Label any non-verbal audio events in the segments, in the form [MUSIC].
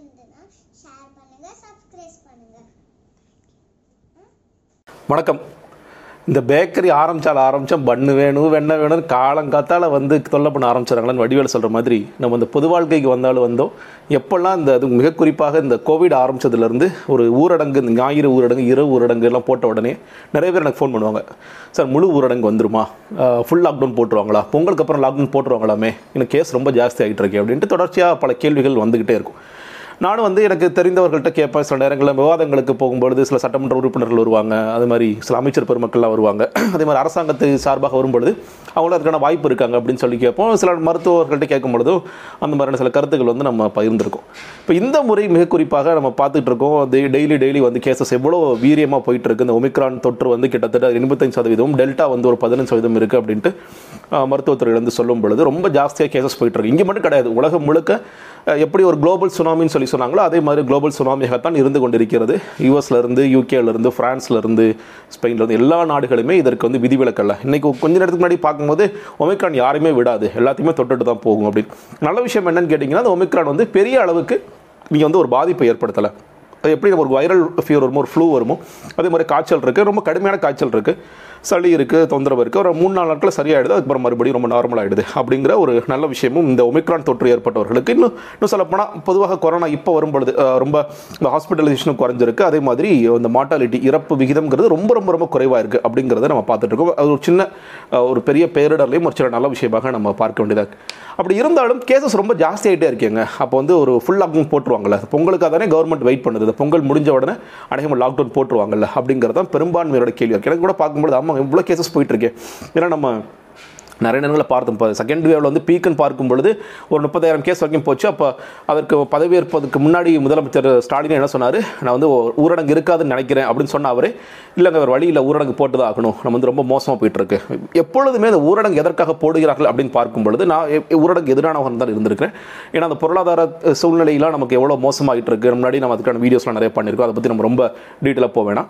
பிடிச்சிருந்ததுன்னா share subscribe வணக்கம். இந்த பேக்கரி ஆரம்பிச்சால் ஆரம்பித்தோம் பண்ணு வேணும் வெண்ணெய் வேணும்னு காலங்காத்தால் வந்து தொல்லை பண்ண ஆரம்பிச்சிடறாங்களான்னு வடிவேல் சொல்கிற மாதிரி நம்ம இந்த பொது வாழ்க்கைக்கு வந்தாலும் வந்தோம். எப்போல்லாம் இந்த அது மிக குறிப்பாக இந்த கோவிட் ஆரம்பிச்சதுலேருந்து ஒரு ஊரடங்கு இந்த ஞாயிறு ஊரடங்கு இரவு ஊரடங்கு எல்லாம் போட்ட உடனே நிறைய பேர் எனக்கு ஃபோன் பண்ணுவாங்க. சார் முழு ஊரடங்கு வந்துருமா? ஃபுல் லாக்டவுன் போட்டுருவாங்களா? பொங்கலுக்கு அப்புறம் லாக்டவுன் போட்டுருவாங்களாமே? எனக்கு கேஸ் ரொம்ப ஜாஸ்தி ஆகிட்டு இருக்கேன் அப்படின்ட்டு தொடர்ச்சியாக பல கேள்விகள் வந்துக்கிட்டே இருக்கும். நானும் வந்து எனக்கு தெரிந்தவர்கள்ட்ட கேட்பேன். சில நேரங்களில் விவாதங்களுக்கு போகும்பொழுது சில சட்டமன்ற உறுப்பினர்கள் வருவாங்க. அது மாதிரி சில அமைச்சர் பெருமக்கள்லாம் வருவாங்க. [CLEARS THROAT] அதே மாதிரி அரசாங்கத்து சார்பாக வரும்பொழுது அவங்களும் அதுக்கான வாய்ப்பு இருக்காங்க அப்படின்னு சொல்லி கேட்போம். சில மருத்துவர்கள்ட்ட கேட்கும் பொழுதும் அந்த மாதிரியான சில கருத்துக்கள் வந்து நம்ம பகிர்ந்திருக்கோம். இப்போ இந்த முறை மிக குறிப்பாக நம்ம பார்த்துட்டு இருக்கோம். டெய்லி டெய்லி வந்து கேசஸ் எவ்வளோ வீரியமாக போயிட்டு இருக்கு இந்த ஒமிக்ரான் தொற்று வந்து கிட்டத்தட்ட எண்பத்தஞ்சு சதவீதம் டெல்டா வந்து ஒரு பதினஞ்சு சதவீதம் இருக்குது அப்படின்ட்டு மருத்துவத்துறையிலேருந்து சொல்லும் பொழுது ரொம்ப ஜாஸ்தியாக கேசஸ் போயிட்டு இருக்கு இங்கே மட்டும் கிடையாது. உலகம் முழுக்க எப்படி ஒரு குளோபல் சுனாமின்னு சொல்லி சொன்னாங்களோ அதே மாதிரி குளோபல் சுனாமியாகத்தான் இருந்து கொண்டிருக்கிறது. யூஎஸ்லேருந்து யூகேலேருந்து ஃப்ரான்ஸ்லேருந்து ஸ்பெயின்லேருந்து எல்லா நாடுகளுமே இதற்கு வந்து விதிவிலக்கல்ல இன்றைக்கி கொஞ்ச நேரத்துக்கு முன்னாடி பார்க்கும்போது ஒமிக்ரான் யாருமே விடாது. எல்லாத்தையுமே தொட்டுட்டு தான் போகும் அப்படின்னு. நல்ல விஷயம் என்னன்னு கேட்டிங்கன்னா அந்த ஒமிக்ரான் வந்து பெரிய அளவுக்கு நீங்கள் வந்து ஒரு பாதிப்பை ஏற்படுத்தலை. அது எப்படி நம்ம ஒரு வைரல் ஃபீவர் வருமோ ஒரு ஃப்ளூ வருமோ அதே மாதிரி காய்ச்சல் இருக்குது ரொம்ப கடுமையான காய்ச்சல் இருக்குது சளி இருக்குது தொந்தரவு இருக்குது ஒரு மூணு நாலு நாட்கள் சரியாயிடுது. அதுக்கப்புறம் மறுபடியும் ரொம்ப நார்மல் ஆகிடுது அப்படிங்கிற ஒரு நல்ல விஷயமும் இந்த ஒமிக்ரான் தொற்று ஏற்பட்டவர்களுக்கு. இன்னும் இன்னும் சொல்லப்போனால் பொதுவாக கொரோனா இப்போ வரும்பொழுது ரொம்ப இந்த ஹாஸ்பிட்டலைசேஷனும் குறைஞ்சிருக்கு. அதே மாதிரி இந்த மார்ட்டாலிட்டி இறப்பு விகிதம்ங்கிறது ரொம்ப ரொம்ப ரொம்ப குறைவாக இருக்குது அப்படிங்கிறத நம்ம பார்த்துட்ருக்கோம் அது ஒரு சின்ன ஒரு பெரிய பேரிடர்லையும் ஒரு சில நல்ல விஷயமாக நம்ம பார்க்க வேண்டியதாக அப்படி இருந்தாலும் கேசஸ் ரொம்ப ஜாஸ்தி ஆகிட்டே இருக்கேங்க. அப்போ வந்து ஒரு ஃபுல் லாக்டவுன் போட்டுருவாங்கல்ல. பொங்கலுக்காக தானே கவர்மெண்ட் வெயிட் பண்ணுது. பொங்கல் முடிஞ்ச உடனே அநேகமாக லாக்டவுன் போட்டுருவாங்கல்ல அப்படிங்கிறது தான் பெரும்பான்மையோட கேள்வி இருக்குது எனக்கு கூட பார்க்கும்போது ஆமாம் இவ்வளோ கேசஸ் போயிட்டுருக்கு. ஏன்னா நம்ம நிறைய நேரங்களில் பார்த்தோம். இப்போ செகண்ட் வேவில் வந்து பீக்குன்னு பார்க்கும் பொழுது ஒரு முப்பதாயிரம் கேஸ் வரைக்கும் போச்சு. அப்போ அதற்கு பதவியேற்பதற்கு முன்னாடி முதலமைச்சர் ஸ்டாலின் என்ன சொன்னார்? நான் வந்து ஊரடங்கு இருக்காதுன்னு நினைக்கிறேன் அப்படின்னு சொன்னால் அவரே இல்லைங்க அவர் வழியில் ஊரடங்கு போட்டு தான் ஆகணும். நம்ம வந்து ரொம்ப மோசமாக போயிட்டுருக்கு. எப்பொழுதுமே அந்த ஊரடங்கு எதற்காக போடுகிறார்கள் அப்படின்னு பார்க்கும் பொழுது நான் எ- ஊரடங்கு எதிரானவன் தான் இருந்திருக்கிறேன். ஏன்னா அந்த பொருளாதார சூழ்நிலையெல்லாம் நமக்கு எவ்வளோ மோசமாகிட்டு இருக்கு முன்னாடி நம்ம அதுக்கான வீடியோஸ்லாம் நிறைய பண்ணியிருக்கோம். அதை பற்றி நம்ம ரொம்ப டீட்டெயிலாக போக வேணாம்.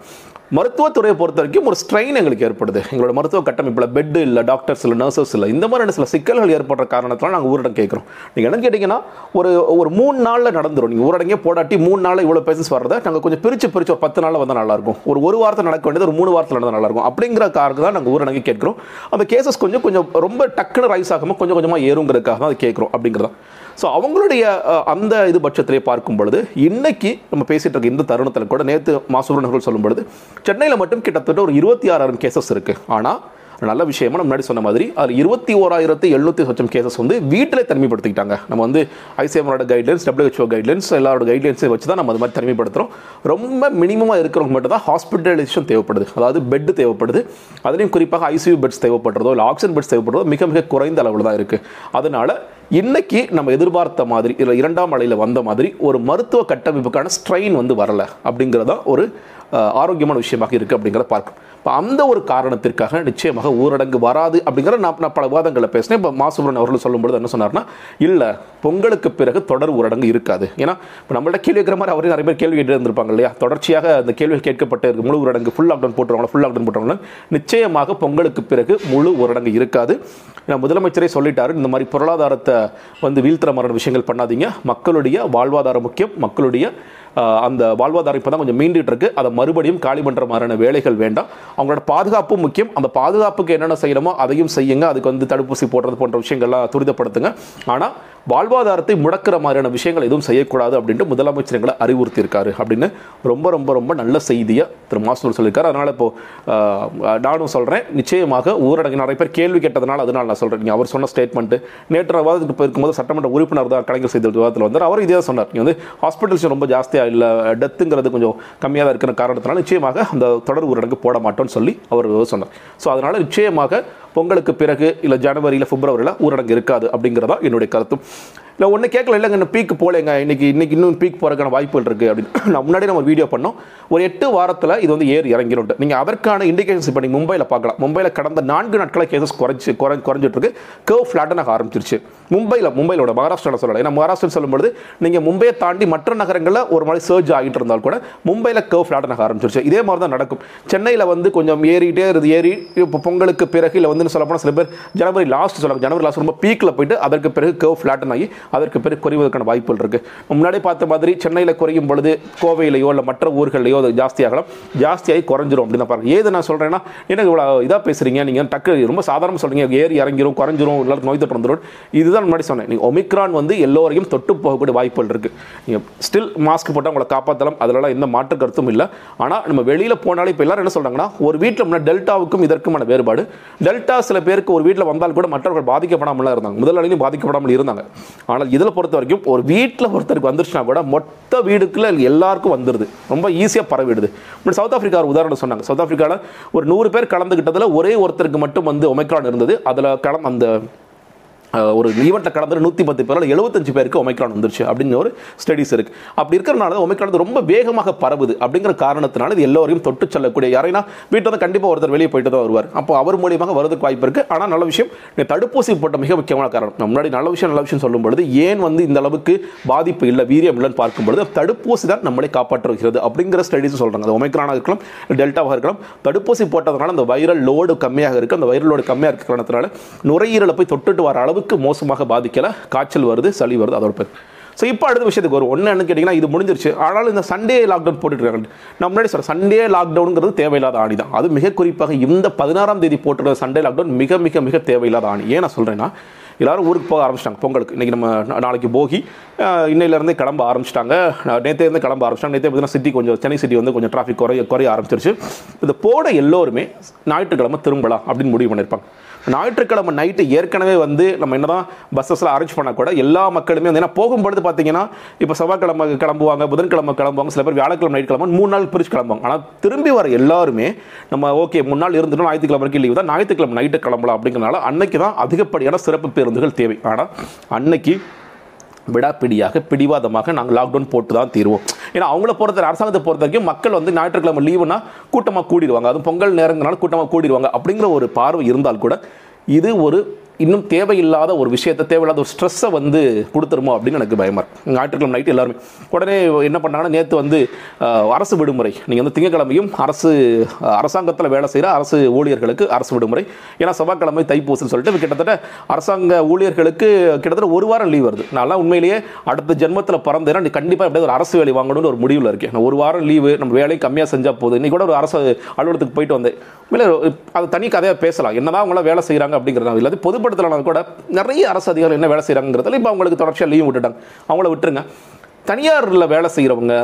மருத்துவத்துறையை பொறுத்த வரைக்கும் ஒரு ஸ்ட்ரெயின் எங்களுக்கு ஏற்படுது. எங்களோட மருத்துவ கட்டமைப்பில் பெட் இல்லை டாக்டர்ஸ் இல்லை நர்சஸ் இல்லை இந்த மாதிரியான சில சிக்கல்கள் ஏற்படுற காரணத்தில் நாங்கள் ஊரடங்கு கேட்குறோம். நீங்கள் என்ன கேட்டிங்கன்னா ஒரு ஒரு மூணு நாளில் நடந்துடும் நீங்கள் ஊரடங்கே போடாட்டி மூணு நாளில் இவ்வளோ பேசன்ஸ் வர்றதை நாங்கள் கொஞ்சம் பிரித்து பிரித்து ஒரு பத்து நாளில் வந்தால் நல்லாயிருக்கும். ஒரு ஒரு வாரத்தில் நடக்க வேண்டியது ஒரு மூணு வாரத்தில் நடந்தால் நல்லாயிருக்கும். அப்படிங்கிற காரணத்தை தான் நாங்கள் ஊரடங்கு கேட்குறோம். அந்த கேசஸ் கொஞ்சம் கொஞ்சம் ரொம்ப டக்குன்னு ரைஸ் ஆகாமல் கொஞ்சம் கொஞ்சமாக ஏறுங்கிறதுக்காக தான் அதை கேட்குறோம் அப்படிங்கிறதா ஸோ அவங்களுடைய அந்த இது பட்சத்திலே பார்க்கும் பொழுது இன்னைக்கு நம்ம பேசிகிட்டு இருக்க இந்த தருணத்தில் கூட நேற்று மாசுபுரனர்கள் சொல்லும் பொழுது சென்னையில் மட்டும் கிட்டத்தட்ட ஒரு இருபத்தி ஆறாயிரம் கேசஸ் இருக்குது ஆனால் நல்ல விஷயமா நம்ம முன்னாடி சொன்ன மாதிரி அதில் இருபத்தி ஓராயிரத்து எழுநூற்றி சொச்சம் கேசஸ் வந்து வீட்டிலே தனிமைப்படுத்திக்கிட்டாங்க. நம்ம வந்து ஐசிஎம்ஆரோட கைட்லைன்ஸ் டபிள்யூஹெச்ஓ கைட்லைன்ஸ் எல்லாரோட கைட்லைன்ஸை வச்சு தான் நம்ம அது மாதிரி தனிமைப்படுத்துகிறோம் ரொம்ப மினிமமாக இருக்கிறவங்க மட்டும் தான் ஹாஸ்பிட்டலைசேஷன் தேவைப்படுது. அதாவது பெட் தேவைப்படுது. அதுலேயும் குறிப்பாக ஐசியூ பெட்ஸ் தேவைப்படுறதோ இல்லை ஆக்சிஜன் பெட்ஸ் தேவைப்படுறதோ மிக மிக குறைந்த அளவில் தான் இருக்குது அதனால் இன்னைக்கு நம்ம எதிர்பார்த்த மாதிரி இல்லை இரண்டாம் அலையில் வந்த மாதிரி ஒரு மருத்துவ கட்டமைப்புக்கான ஸ்ட்ரெயின் வந்து வரல அப்படிங்கிறதான் ஒரு ஆரோக்கியமான விஷயமாக இருக்குது அப்படிங்கிறத பார்க்கணும் இப்போ அந்த ஒரு காரணத்திற்காக நிச்சயமாக ஊரடங்கு வராது அப்படிங்கிற நான் நான் பல விவாதங்களை பேசினேன். இப்போ மாசுபுரன் அவர்கள் சொல்லும்பொழுது என்ன சொன்னார்னா இல்லை பொங்கலுக்கு பிறகு தொடர் ஊரடங்கு இருக்காது. ஏன்னா இப்போ நம்மள்ட்ட கேள்வி கேட்குற மாதிரி அவரே நிறைய பேர் கேள்வி கேட்டு இருந்திருப்பாங்க இல்லையா? தொடர்ச்சியாக அந்த கேள்வி கேட்கப்பட்டு இருக்கு. முழு ஊரடங்கு ஃபுல் லாக்டவுன் போட்டுருவாங்களா? ஃபுல் லாக்டவுன் போட்டுருவாங்களா? நிச்சயமாக பொங்கலுக்கு பிறகு முழு ஊரடங்கு இருக்காது. ஏன்னா முதலமைச்சரே சொல்லிட்டாரு இந்த மாதிரி பொருளாதாரத்தை வந்து வீழ்த்துற மாதிரி விஷயங்கள் பண்ணாதீங்க. மக்களுடைய வாழ்வாதாரம் முக்கியம். மக்களுடைய அந்த வாழ்வாதாரம் இப்போ தான் கொஞ்சம் மீண்டுட்டு இருக்கு. அதை மறுபடியும் காலி பண்ணுற மாதிரியான வேலைகள் வேண்டாம். அவங்களோட பாதுகாப்பும் முக்கியம். அந்த பாதுகாப்புக்கு என்னென்ன செய்யணுமோ அதையும் செய்யுங்க. அதுக்கு வந்து தடுப்பூசி போடுறது போன்ற விஷயங்கள்லாம் துரிதப்படுத்துங்க. ஆனால் வாழ்வாதாரத்தை முடக்கிற மாதிரியான விஷயங்கள் எதுவும் செய்யக்கூடாது அப்படின்ட்டு முதலமைச்சர் எங்களை அறிவுறுத்தியிருக்காரு அப்படின்னு ரொம்ப ரொம்ப ரொம்ப நல்ல செய்தியை திரு மாசூர் சொல்லியிருக்காரு. அதனால் இப்போது நானும் சொல்கிறேன் நிச்சயமாக ஊரடங்கு நிறைய பேர் கேள்வி கேட்டதுனால அதனால் நான் சொல்கிறேன் நீங்கள் அவர் சொன்ன ஸ்டேட்மெண்ட்டு நேற்று விவாதத்துக்கு போயிருக்கும்போது சட்டமன்ற உறுப்பினர் தான் கலைஞர் செய்த விவாதத்தில் வந்தார். அவர் இதே தான் சொன்னார். நீங்கள் வந்து ஹாஸ்பிட்டல்ஸ் ரொம்ப ஜாஸ்தியாக இல்லை டெத்துங்கிறது கொஞ்சம் கம்மியாக தான் இருக்கிற காரணத்தினால நிச்சயமாக அந்த தொடர் ஊரடங்கு போட மாட்டோம் சொல்லி அவர் சொன்னார். ஸோ அதனால் நிச்சயமாக பொங்கலுக்கு பிறகு இல்லை ஜனவரியில் பிப்ரவரியில் ஊரடங்கு இருக்காது அப்படிங்கிறதா என்னுடைய கருத்தும். இல்லை ஒன்று கேட்கல இல்லைங்க இன்னும் பீக் போலேங்க இன்னைக்கு இன்னைக்கு இன்னும் பீக் போகிறதுக்கான வாய்ப்புகள் இருக்குது அப்படின்னு. [CLEARS THROAT] நான் முன்னாடி நம்ம வீடியோ பண்ணோம். ஒரு எட்டு வாரத்தில் இது வந்து ஏறி இறங்கிடும் நீங்கள் அதற்கான இண்டிகேஷன்ஸ் இப்போ நீங்கள் மும்பையில் பார்க்கலாம். மும்பையில் கடந்த நான்கு நாட்களாக கேசஸ் குறைஞ்சி குறை குறைஞ்சிட்ருக்கு கேவ் கர்வ் ஃப்ளாட்டனாக ஆரம்பிச்சிருச்சு. மும்பையில் மும்பையிலோட மகாராஷ்டிராவில் சொல்லலாம். ஏன்னா மகாராஷ்டிரா சொல்லும்போது நீங்கள் மும்பையை தாண்டி மற்ற நகரங்களில் ஒரு மாதிரி சர்ஜ் ஆகிட்டு இருந்தால் கூட மும்பையில் கேவ் ஃப்ளாட்டாக ஆரம்பிச்சிருச்சு. இதே மாதிரி தான் நடக்கும். சென்னையில் வந்து கொஞ்சம் ஏறிட்டே இருந்து ஏறி இப்போ பொங்கலுக்கு பிறகு இல்லை வந்து சொல்ல போனால் சில பேர் ஜனவரி லாஸ்ட் சொல்லுவாங்க. ஜனவரி லாஸ்ட் ரொம்ப பீக்கில் போயிட்டு அதற்கு பிறகு கேவ் ஃப்ளாட்டன் ஆகி அதற்கு பிறகு குறைவதற்கான வாய்ப்புகள் இருக்குது முன்னாடியே பார்த்த மாதிரி சென்னையில் குறையும் பொழுது கோவையிலையோ இல்லை மற்ற ஊர்களையோ அது ஜாஸ்தியாகலாம் ஜாஸ்தியாகி குறைஞ்சிரும் அப்படின்னு தான் பாருங்க. ஏது நான் சொல்கிறேன்னா எனக்கு இவ்வளோ இதாக பேசுகிறீங்க நீங்கள் டக்கு ரொம்ப சாதாரணமாக சொல்கிறீங்க ஏறி இறங்கிரும் குறைஞ்சிரும் எல்லாருக்கும் நோய் தொற்று வந்துடும் இதுதான் முன்னாடி சொன்னேன். நீங்கள் ஒமிக்ரான் வந்து எல்லோரையும் தொட்டு போகக்கூடிய வாய்ப்புகள் இருக்குது நீங்கள் ஸ்டில் மாஸ்க் போட்டால் உங்களை காப்பாற்றலாம் அதிலலாம் எந்த மாற்று கருத்தும் இல்லை. ஆனால் நம்ம வெளியில் போனாலே இப்போ எல்லாரும் என்ன சொல்கிறாங்கன்னா ஒரு வீட்டில் முன்னாடி டெல்டாவுக்கும் இதற்குமான வேறுபாடு. டெல்டா சில பேருக்கு ஒரு வீட்டில் வந்தால் கூட மற்றவர்கள் பாதிக்கப்படாமல் இருந்தாங்க. முதல் பாதிக்கப்படாமல் இருந்தாங்க. ஆனால் இதில் பொறுத்த வரைக்கும் ஒரு வீட்டில் ஒருத்தருக்கு வந்துருச்சுன்னா கூட மொத்த வீடுக்குள்ள எல்லாருக்கும் வந்துடுது ரொம்ப ஈஸியாக பரவிடுது. முன்னாடி சவுத் ஆஃப்ரிக்கா ஒரு உதாரணம் சொன்னாங்க. சவுத் ஆஃப்ரிக்காவில் ஒரு நூறு பேர் கலந்துக்கிட்டதில் ஒரே ஒருத்தருக்கு மட்டும் வந்து ஒமைக்ரான் இருந்தது. அதில் கலம் அந்த ஒரு ஈவெண்ட்டில் கடந்த நூற்றி பத்து பேரில் எழுபத்தஞ்சு பேருக்கு ஒமைக்ரான் வந்துருச்சு அப்படின்னு ஒரு ஸ்டடிஸ் இருக்கு. அப்படி இருக்கிறனால ஒமைக்ரான் ரொம்ப வேகமாக பரவுது அப்படிங்கிற காரணத்தினால இது எல்லோரையும் தொட்டு செல்லக்கூடிய யாரைனா வீட்டில் வந்து கண்டிப்பாக ஒருத்தர் வெளியே போயிட்டு தான் வருவார். அப்போ அவர் மூலியமாக வரதுக்கு வாய்ப்பு இருக்கு. ஆனால் நல்ல விஷயம் தடுப்பூசி போட்ட மிக முக்கியமான காரணம். முன்னாடி நல்ல விஷயம் நல்ல விஷயம் சொல்லும் பொழுது ஏன் வந்து இந்த அளவுக்கு பாதிப்பு இல்லை வீரியம் இல்லைன்னு பார்க்கும் பொழுது தடுப்பூசி தான் நம்மளை காப்பாற்றுகிறது அப்படிங்கிற ஸ்டடிஸ் சொல்கிறாங்க அது ஒமைக்ரானாக இருக்கலாம் டெல்டாவாக இருக்கலாம். தடுப்பூசி போட்டதுனால அந்த வைரல் லோடு கம்மியாக இருக்கு. அந்த வைரல் லோடு கம்மியாக இருக்கிற காரணத்தினால நுரையீரலை போய் தொட்டுட்டு வர அளவு அளவுக்கு மோசமாக பாதிக்கலை. காய்ச்சல் வருது சளி வருது அதோட பேர் ஸோ இப்போ அடுத்த விஷயத்துக்கு வரும். ஒன்று என்னன்னு கேட்டிங்கன்னா இது முடிஞ்சிருச்சு. ஆனாலும் இந்த சண்டே லாக்டவுன் போட்டுருக்காங்க நான் முன்னாடி சொல்கிறேன் சண்டே லாக்டவுனுங்கிறது தேவையில்லாத ஆணி தான். அது மிக குறிப்பாக இந்த பதினாறாம் தேதி போட்டுருக்க சண்டே லாக்டவுன் மிக மிக மிக தேவையில்லாத ஆணி. ஏன் நான் சொல்கிறேன்னா எல்லாரும் ஊருக்கு போக ஆரம்பிச்சிட்டாங்க. பொங்கலுக்கு. இன்றைக்கி நம்ம நாளைக்கு போகி அஹ், இன்னையிலேருந்தே கிளம்ப ஆரம்பிச்சிட்டாங்க. நேற்றே இருந்து கிளம்ப ஆரம்பிச்சிட்டாங்க. நேற்றே பார்த்தீங்கன்னா சிட்டி கொஞ்சம் சென்னை சிட்டி வந்து கொஞ்சம் டிராஃபிக் குறைய குறைய ஆரம்பிச்சிருச்சு. இந்த போட எல்லோருமே ஞாயிற்றுக்கிழமை திரும்பலாம் அப்படின்னு முடிவு பண்ணியிருப்பாங்க. ஞாயிற்றுக்கிழமை நைட்டு ஏற்கனவே வந்து நம்ம என்னதான் பஸ்ஸஸ்லாம் அரேஞ்ச் பண்ணால் கூட எல்லா மக்களுமே வந்து ஏன்னா போகும்பொழுது பார்த்தீங்கன்னா இப்போ செவ்வாய்க்கிழமை கிளம்புவாங்க புதன்கிழமை கிளம்புவாங்க சில பேர் வியாழக்கிழமை நைட் கிளம்புவாங்க மூணு நாள் பிரிச்சு கிளம்புவாங்க. ஆனால் திரும்பி வர எல்லாருமே நம்ம ஓகே மூணு நாள் இருந்துட்டோம் ஞாயிற்றுக்கிழமைக்கு லீவு தான் ஞாயிற்றுக்கிழமை நைட்டு கிளம்பலாம் அப்படிங்கிறனால அன்னைக்கு தான் அதிகப்படியான சிறப்பு பேருந்துகள் தேவை. ஆனால் அன்னைக்கு விடாப்பிடியாக பிடிவாதமாக நாங்கள் லாக்டவுன் போட்டு தான் தீர்வோம். ஏன்னா அவங்கள பொறுத்த அரசாங்கத்தை பொறுத்த வரைக்கும் மக்கள் வந்து ஞாயிற்றுக்கிழமை லீவுனா கூட்டமாக கூடிடுவாங்க. அதுவும் பொங்கல் நேரங்களால கூட்டமாக கூடிடுவாங்க. அப்படிங்கிற ஒரு பார்வை இருந்தால் கூட இது ஒரு இன்னும் தேவையில்லாத ஒரு விஷயத்தை தேவையில்லாத ஒரு ஸ்ட்ரெஸ்ஸை வந்து கொடுத்துருமோ அப்படின்னு எனக்கு பயமாக இருக்கும் ஞாயிற்றுக்கிழமை நைட்டு எல்லாருமே. உடனே என்ன பண்ணாங்கன்னா நேற்று வந்து அரசு விடுமுறை. நீங்கள் வந்து திங்கக்கிழமையும் அரசு அரசாங்கத்தில் வேலை செய்கிற அரசு ஊழியர்களுக்கு அரசு விடுமுறை. ஏன்னா செவ்வாய்க்கிழமை தைப்பூசல் சொல்லிட்டு கிட்டத்தட்ட அரசாங்க ஊழியர்களுக்கு கிட்டத்தட்ட ஒரு வாரம் லீவ் வருது. நான்லாம் உண்மையிலேயே அடுத்த ஜென்மத்தில் பிறந்தேன்னா நீ கண்டிப்பாக எப்படியாவது ஒரு அரசு வேலை வாங்கணும்னு ஒரு முடிவில் இருக்கேன். நான் ஒரு வாரம் லீவு நம்ம வேலையும் கம்மியாக செஞ்சால் போதும். இன்னைக்கு கூட ஒரு அரசு அலுவலகத்துக்கு போயிட்டு வந்தேன். இல்லை அது தனி கதையாக பேசலாம். என்னதான் அவங்களாம் வேலை செய்கிறாங்க அப்படிங்கிறது இல்லாத பொதுப்படுத்தலாம் கூட நிறைய அரசு அதிகாரிகள் என்ன வேலை செய்கிறாங்கிறதுல இப்போ அவங்களுக்கு தொடர்ச்சியாக லீவ் விட்டுட்டாங்க. அவங்கள விட்டுருங்க. தனியாரில் வேலை செய்கிறவங்க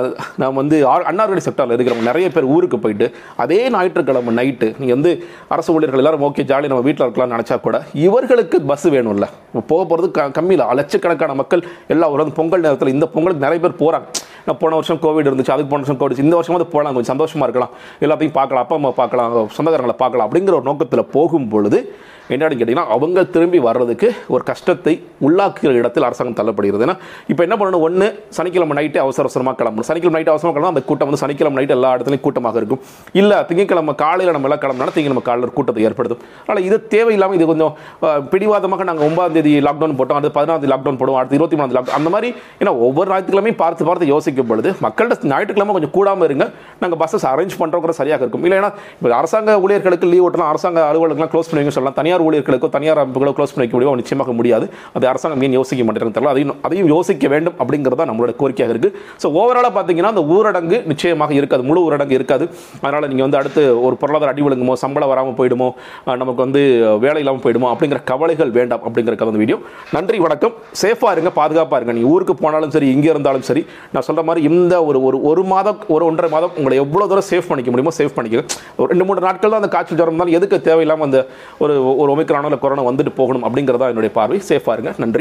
நான் வந்து அன்னார்கடி செக்டாரில் இருக்கிறவங்க நிறைய பேர் ஊருக்கு போயிட்டு அதே ஞாயிற்றுக்கிழமை நைட்டு நீங்கள் வந்து அரசு ஊழியர்கள் எல்லாரும் ஓகே ஜாலி நம்ம வீட்டில் இருக்கலாம்னு நினச்சா கூட இவர்களுக்கு பஸ் வேணும்ல. போக போகிறது க கம்மியில் லட்சக்கணக்கான மக்கள் எல்லா ஊரும் பொங்கல் நேரத்தில் இந்த பொங்கலுக்கு நிறைய பேர் போகிறாங்க நான் போன வருஷம் கோவிட் இருந்துச்சு அதுக்கு போன வருஷம் கோவிட் இந்த வருஷமாவது போகலாம் கொஞ்சம் சந்தோஷமாக இருக்கலாம். எல்லாத்தையும் பார்க்கலாம். அப்பா அம்மா பார்க்கலாம். சொந்தக்காரங்களை பார்க்கலாம். அப்படிங்கிற ஒரு நோக்கத்தில் போகும் பொழுது என்னன்னு கேட்டிங்கன்னா அவங்க திரும்பி வர்றதுக்கு ஒரு கஷ்டத்தை உள்ளாக்குகிற இடத்தில் அரசாங்கம் தள்ளப்படுகிறது. ஏன்னா இப்போ என்ன பண்ணணும்? ஒன்று சனிக்கிழமை நைட்டு அவசர அவசரமாக கிளம்பணும். சனிக்கிழமை நைட்டு அவசரமாக கிளம்பணும் அந்த கூட்டம் வந்து சனிக்கிழமை நைட்டு எல்லா இடத்துலையும் கூட்டமாக இருக்கும். இல்லை திங்கக்கிழமை காலையில் நம்ம எல்லாம் கிளம்புனா திங்கக்கிழமை காலையில் கூட்டத்தை ஏற்படுத்தும். அதனால் இது தேவையில்லாமல் இது கொஞ்சம் பிடிவாதமாக நாங்கள் ஒன்பதாம் தேதி லாக்டவுன் போட்டோம் அடுத்து பதினாம் தேதி லாக்டவுன் போடுவோம் அடுத்து இருபத்தி மூணாம் லாக்டவுன் அந்த மாதிரி ஏன்னா ஒவ்வொரு ஞாயிற்றுக்கிழமையும் பார்த்து பார்த்து யோசிக்கும் பொழுது மக்கள்கிட்ட ஞாயிற்றுக்கிழமை கொஞ்சம் கூடாமல் இருங்க. நாங்கள் பஸ்ஸஸ் அரேஞ்ச் பண்ணுறோங்கிற சரியாக இருக்கும். இல்லைன்னா இப்போ அரசாங்க ஊழியர்களுக்கு லீவ் ஓட்டலாம் அரசாங்க அலுவலகங்களாம் க்ளோஸ் பண்ணுவீங்கன்னு சொல்லலாம். தனியாக தனியார் ஊழியர்களுக்கோ தனியார் அமைப்புகளோ க்ளோஸ் பண்ணி வைக்க முடியும் நிச்சயமாக முடியாது. அது அரசாங்கம் ஏன் யோசிக்க மாட்டேங்கிறது தெரியல. அதையும் அதையும் யோசிக்க வேண்டும் அப்படிங்கிறது தான் நம்மளோட கோரிக்கையாக இருக்குது ஸோ ஓவராலாக பார்த்தீங்கன்னா அந்த ஊரடங்கு நிச்சயமாக இருக்காது. முழு ஊரடங்கு இருக்காது. அதனால் நீங்கள் வந்து அடுத்து ஒரு பொருளாதார அடி விழுங்குமோ சம்பளம் வராமல் போயிடுமோ நமக்கு வந்து வேலை இல்லாமல் போயிடுமோ அப்படிங்கிற கவலைகள் வேண்டாம் அப்படிங்கிற அந்த வீடியோ. நன்றி வணக்கம். சேஃபாக இருங்க பாதுகாப்பாக இருங்க. நீங்கள் ஊருக்கு போனாலும் சரி இங்கே இருந்தாலும் சரி நான் சொல்ற மாதிரி இந்த ஒரு ஒரு ஒரு மாதம் ஒரு ஒன்றரை மாதம் உங்களை எவ்வளோ தூரம் சேஃப் பண்ணிக்க முடியுமோ சேஃப் பண்ணிக்க. ஒரு ரெண்டு மூணு நாட்கள் தான் அந்த காய்ச்சல் ஜுரம் இருந்தாலும் எதுக்கு தேவையில்லாமல் அந்த ஒரு ஒரு ஒமிக்ரானோ இல்லை கொரோனா வந்துட்டு போகணும் அப்படிங்கிறதா என்னுடைய பார்வை. சேஃபாக இருங்க. நன்றி.